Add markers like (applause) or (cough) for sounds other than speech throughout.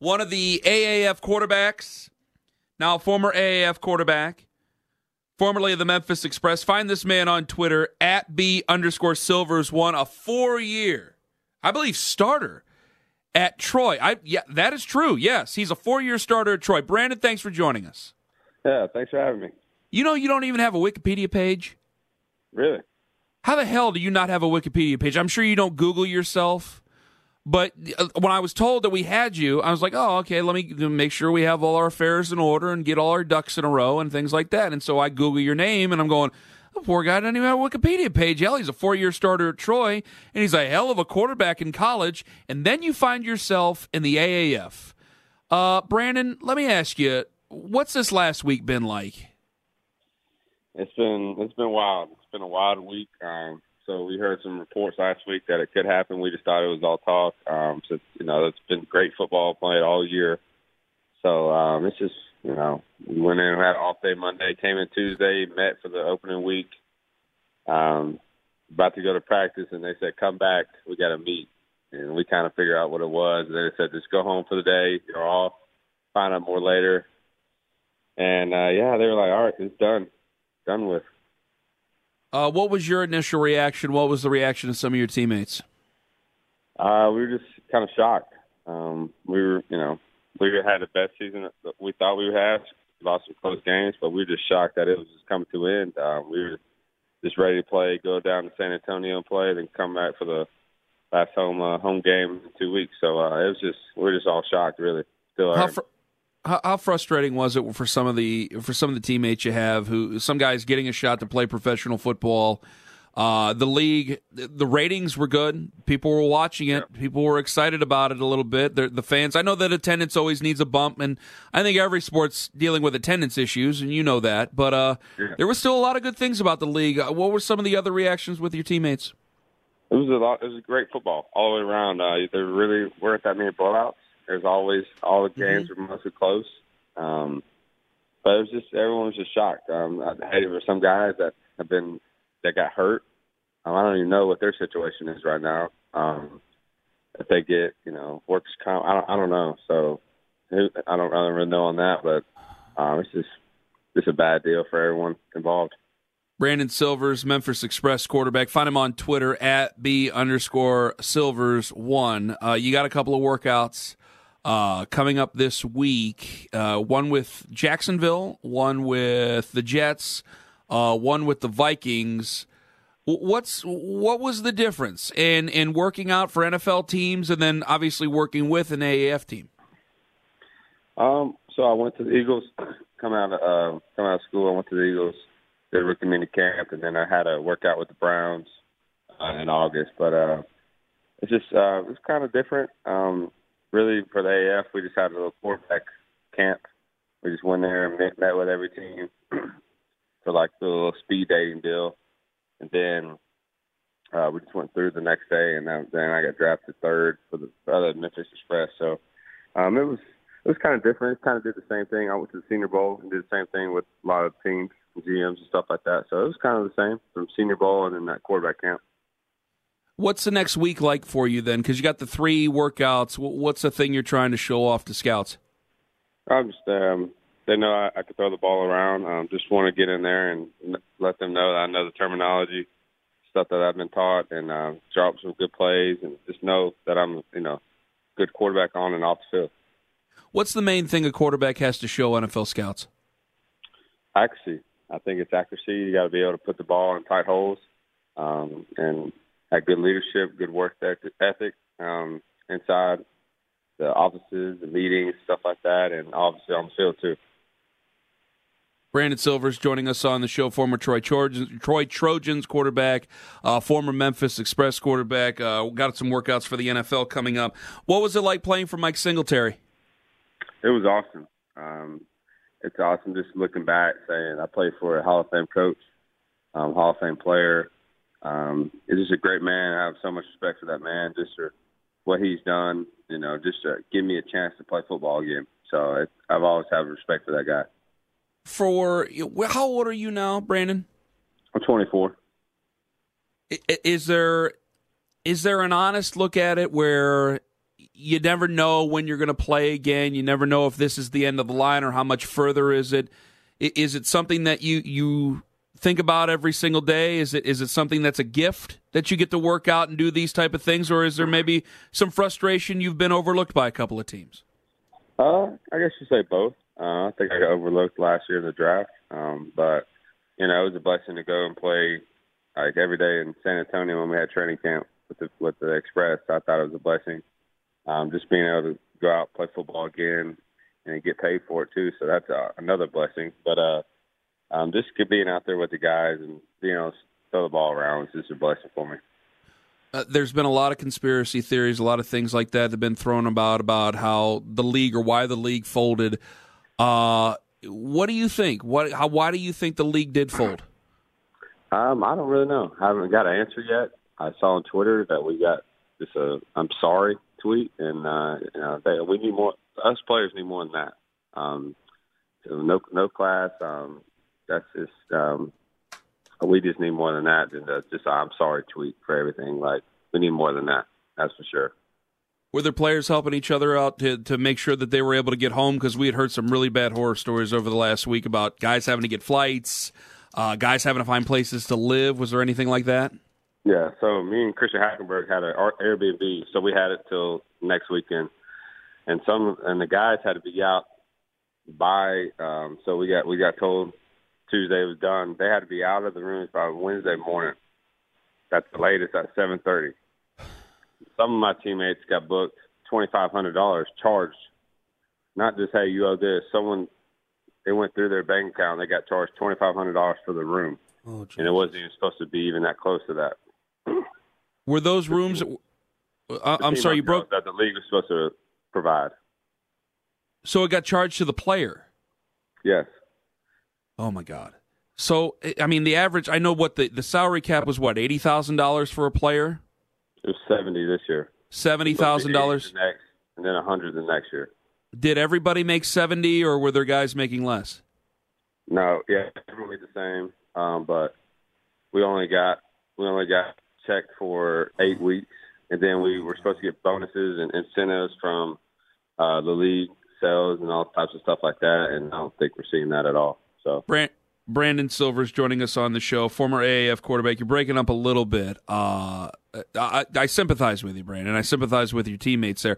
One of the AAF quarterbacks, now former AAF quarterback, formerly of the Memphis Express. Find this man on Twitter at B underscore Silvers one a four year, I believe, starter at Troy. I yeah, that is true. Yes, he's a four year starter at Troy. Brandon, thanks for joining us. Yeah, thanks for having me. You know, you don't even have a Wikipedia page. Really? How the hell do you not have a Wikipedia page? I'm sure you don't Google yourself. But uh, when I was told that we had you, I was like, oh, okay, let me make sure we have all our affairs in order and get all our ducks in a row and things like that. And so I Google your name and I'm going, the poor guy doesn't even have a Wikipedia page. Hell, he's a four year starter at Troy and he's a hell of a quarterback in college. And then you find yourself in the AAF. Uh, Brandon, let me ask you, what's this last week been like? It's been it's been wild. It's been a wild week. Um, so we heard some reports last week that it could happen. We just thought it was all talk. Um, so you know, it's been great football played all year. So um, it's just you know, we went in and had off day Monday, came in Tuesday, met for the opening week. Um, about to go to practice, and they said, "Come back, we got to meet." And we kind of figured out what it was. And then they said, "Just go home for the day. You're off. Find out more later." And uh, yeah, they were like, "All right, it's done, done with." Uh, what was your initial reaction? What was the reaction of some of your teammates? Uh, we were just kind of shocked. Um, we were, you know, we had the best season that we thought we would have. We Lost some close games, but we were just shocked that it was just coming to an end. Uh, we were just ready to play, go down to San Antonio and play, then come back for the last home uh, home game in two weeks. So uh, it was just we we're just all shocked, really. Still, how, fr- how, how frustrating was it for some of the for some of the teammates you have who some guys getting a shot to play professional football? Uh, the league, the ratings were good. People were watching it. Yeah. People were excited about it a little bit. The, the, fans. I know that attendance always needs a bump, and I think every sport's dealing with attendance issues, and you know that. But uh, yeah. there was still a lot of good things about the league. Uh, what were some of the other reactions with your teammates? It was a lot. It was a great football all the way around. Uh, there really weren't that many blowouts. There's always all the games mm-hmm. were mostly close. Um, but it was just everyone was just shocked. Um, I hate it for some guys that have been that got hurt. Um, I don't even know what their situation is right now. Um, if they get you know works comp, I don't I don't know. So I don't I don't really know on that, but um, it's just just a bad deal for everyone involved. Brandon Silvers, Memphis Express quarterback. Find him on Twitter at B underscore Silvers one. Uh, you got a couple of workouts uh, coming up this week. Uh, one with Jacksonville, one with the Jets, uh, one with the Vikings. What's what was the difference in in working out for NFL teams and then obviously working with an AAF team? Um, so I went to the Eagles. Come out of uh, come out of school, I went to the Eagles did rookie mini camp, and then I had a workout with the Browns uh, in August. But uh, it's just uh, it's kind of different. Um, really, for the AF, we just had a little quarterback camp. We just went there and met, met with every team (clears throat) for like the little speed dating deal, and then uh, we just went through the next day, and then, I got drafted third for the other Memphis Express. So um, it was it was kind of different. It kind of did the same thing. I went to the Senior Bowl and did the same thing with a lot of teams. And GMs and stuff like that. So it was kind of the same from Senior Bowl and then that quarterback camp. What's the next week like for you then? Because you got the three workouts. What's the thing you're trying to show off to scouts? I'm just um, they know I, I can throw the ball around. Um, just want to get in there and let them know that I know the terminology, stuff that I've been taught, and uh, drop some good plays, and just know that I'm you know good quarterback on and off the field. What's the main thing a quarterback has to show NFL scouts? Accuracy. I think it's accuracy. You got to be able to put the ball in tight holes, um, and have good leadership, good work ethic um, inside the offices, the meetings, stuff like that, and obviously on the field too. Brandon Silvers joining us on the show, former Troy Trojans, Troy Trojans quarterback, uh, former Memphis Express quarterback. Uh, got some workouts for the NFL coming up. What was it like playing for Mike Singletary? it was awesome. Um, it's awesome just looking back, saying I played for a Hall of Fame coach, um, Hall of Fame player. Um, he's just a great man. I have so much respect for that man, just for what he's done. You know, just to give me a chance to play football again. So it, I've always had respect for that guy. For how old are you now, Brandon? I'm 24. Is there is there an honest look at it where you never know when you're going to play again. You never know if this is the end of the line or how much further is it. Is it something that you you think about every single day? Is it is it something that's a gift that you get to work out and do these type of things, or is there maybe some frustration you've been overlooked by a couple of teams? Uh, I guess you say both. Uh, I think I got overlooked last year in the draft, um, but you know it was a blessing to go and play like every day in San Antonio when we had training camp with the with the Express. I thought it was a blessing um, just being able to go out play football again and get paid for it too. So that's uh, another blessing. But uh, um, just being out there with the guys and you know throw the ball around is just a blessing for me. Uh, there's been a lot of conspiracy theories, a lot of things like that that have been thrown about about how the league or why the league folded. Uh, what do you think? What? How? Why do you think the league did fold? Um, I don't really know. I haven't got an answer yet. I saw on Twitter that we got just a "I'm sorry" tweet, and uh, you know, they, we need more. Us players need more than that. Um, no, no class. Um, that's just um, we just need more than that than just I'm sorry tweet for everything. Like we need more than that. That's for sure. Were there players helping each other out to to make sure that they were able to get home? Because we had heard some really bad horror stories over the last week about guys having to get flights, uh, guys having to find places to live. Was there anything like that? Yeah, so me and Christian Hackenberg had an Airbnb, so we had it till next weekend, and some and the guys had to be out by. Um, so we got we got told Tuesday was done. They had to be out of the rooms by Wednesday morning. That's the latest at seven thirty. Some of my teammates got booked twenty five hundred dollars charged. Not just hey you owe this. Someone they went through their bank account. They got charged twenty five hundred dollars for the room, oh, and it wasn't even supposed to be even that close to that. Were those rooms? Uh, I'm sorry, you broke that the league was supposed to provide. So it got charged to the player. Yes. Oh my God. So I mean, the average. I know what the the salary cap was. What eighty thousand dollars for a player? It was seventy this year. Seventy thousand dollars next, and then a hundred the next year. Did everybody make seventy, or were there guys making less? No, yeah, everyone made the same. Um, but we only got we only got check for eight weeks, and then we were supposed to get bonuses and incentives from uh, the league sales and all types of stuff like that. And I don't think we're seeing that at all. So, Brand- Brandon Silvers joining us on the show, former AAF quarterback. You're breaking up a little bit. Uh, I, I, sympathize with you, Brandon. I sympathize with your teammates there.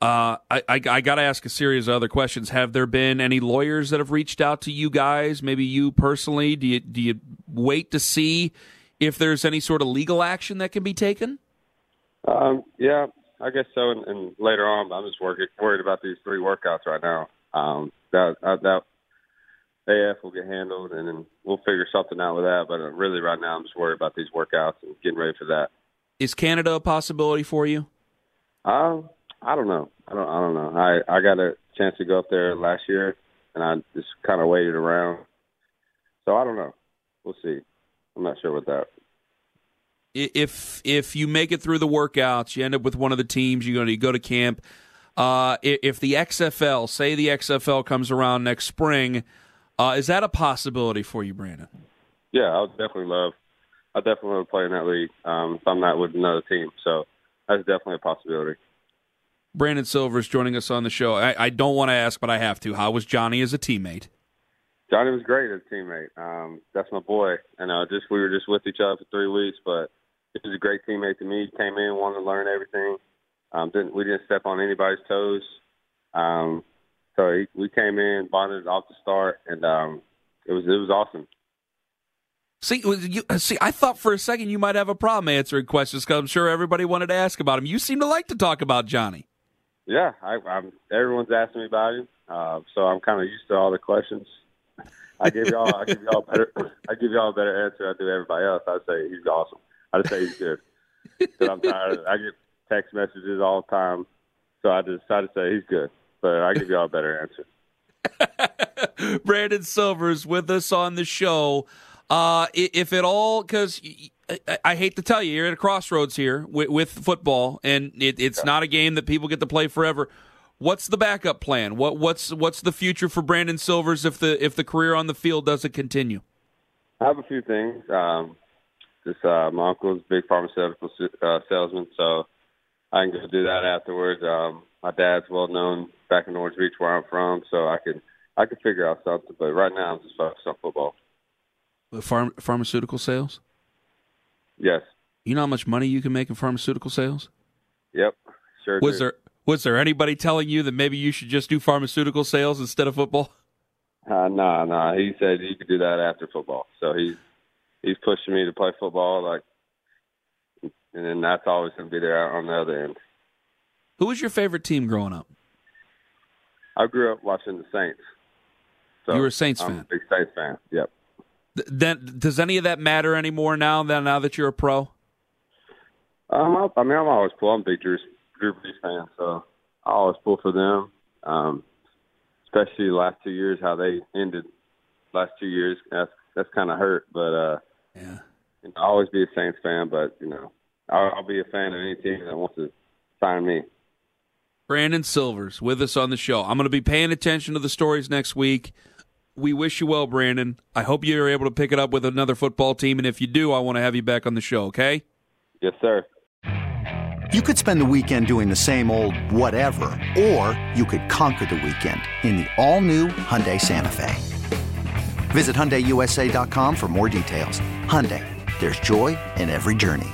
Uh, I, I, I got to ask a series of other questions. Have there been any lawyers that have reached out to you guys? Maybe you personally? Do you do you wait to see if there's any sort of legal action that can be taken? Um, yeah, I guess so. And, and later on, I'm just worried, worried about these three workouts right now. Um, that uh, that AF will get handled, and then we'll figure something out with that. But uh, really, right now, I'm just worried about these workouts and getting ready for that. Is Canada a possibility for you? Um, I don't know. I don't. I don't know. I I got a chance to go up there last year, and I just kind of waited around. So I don't know. We'll see. I'm not sure what that. If if you make it through the workouts, you end up with one of the teams. You go to you go to camp. Uh, if the XFL, say the XFL comes around next spring, uh, is that a possibility for you, Brandon? Yeah, I would definitely love. I definitely want to play in that league. Um, if I'm not with another team, so that's definitely a possibility. Brandon Silvers joining us on the show. I, I don't want to ask, but I have to. How was Johnny as a teammate? Johnny was great as a teammate. Um, that's my boy, and uh, just we were just with each other for three weeks, but he was a great teammate to me. He came in, wanted to learn everything. Um, didn't we didn't step on anybody's toes. Um, so he, we came in, bonded off the start, and um, it was it was awesome. See, you, see, I thought for a second you might have a problem answering questions because I'm sure everybody wanted to ask about him. You seem to like to talk about Johnny. Yeah, I, I'm. Everyone's asking me about him, uh, so I'm kind of used to all the questions. I give y'all, I give y'all better, I give y'all a better answer I do everybody else. I say he's awesome. I just say he's good. But I'm tired. I get text messages all the time, so I just decided to say he's good. But I'll give y'all a better answer. (laughs) Brandon Silvers with us on the show. Uh, if at all, because I hate to tell you, you're at a crossroads here with, with football, and it, it's yeah. not a game that people get to play forever. What's the backup plan? What what's what's the future for Brandon Silvers if the if the career on the field doesn't continue? I have a few things. Um, just uh, my uncle's big pharmaceutical uh, salesman, so I can go do that afterwards. Um, my dad's well known back in Orange Beach, where I'm from, so I could I could figure out something. But right now, I'm just focused on football. The farm, pharmaceutical sales. Yes. You know how much money you can make in pharmaceutical sales? Yep, sure. Was do. there was there anybody telling you that maybe you should just do pharmaceutical sales instead of football? Uh, no, nah, no. Nah. He said you could do that after football. So he's he's pushing me to play football, like, and then that's always going to be there on the other end. Who was your favorite team growing up? I grew up watching the Saints. So you were a Saints I'm fan. Big Saints fan. Yep. Then does any of that matter anymore now? That now that you're a pro? Um, I, mean, I'm always pull. I'm a big Drew, Drew Brees fan, so I always pull for them. Um, especially the last two years, how they ended last two years. That's that's kind of hurt, but uh, yeah, you know, I'll always be a Saints fan. But you know, I'll, I'll be a fan of any team that wants to sign me. Brandon Silvers with us on the show. I'm going to be paying attention to the stories next week. We wish you well, Brandon. I hope you're able to pick it up with another football team, and if you do, I want to have you back on the show. Okay? Yes, sir. You could spend the weekend doing the same old whatever, or you could conquer the weekend in the all-new Hyundai Santa Fe. Visit HyundaiUSA.com for more details. Hyundai, there's joy in every journey.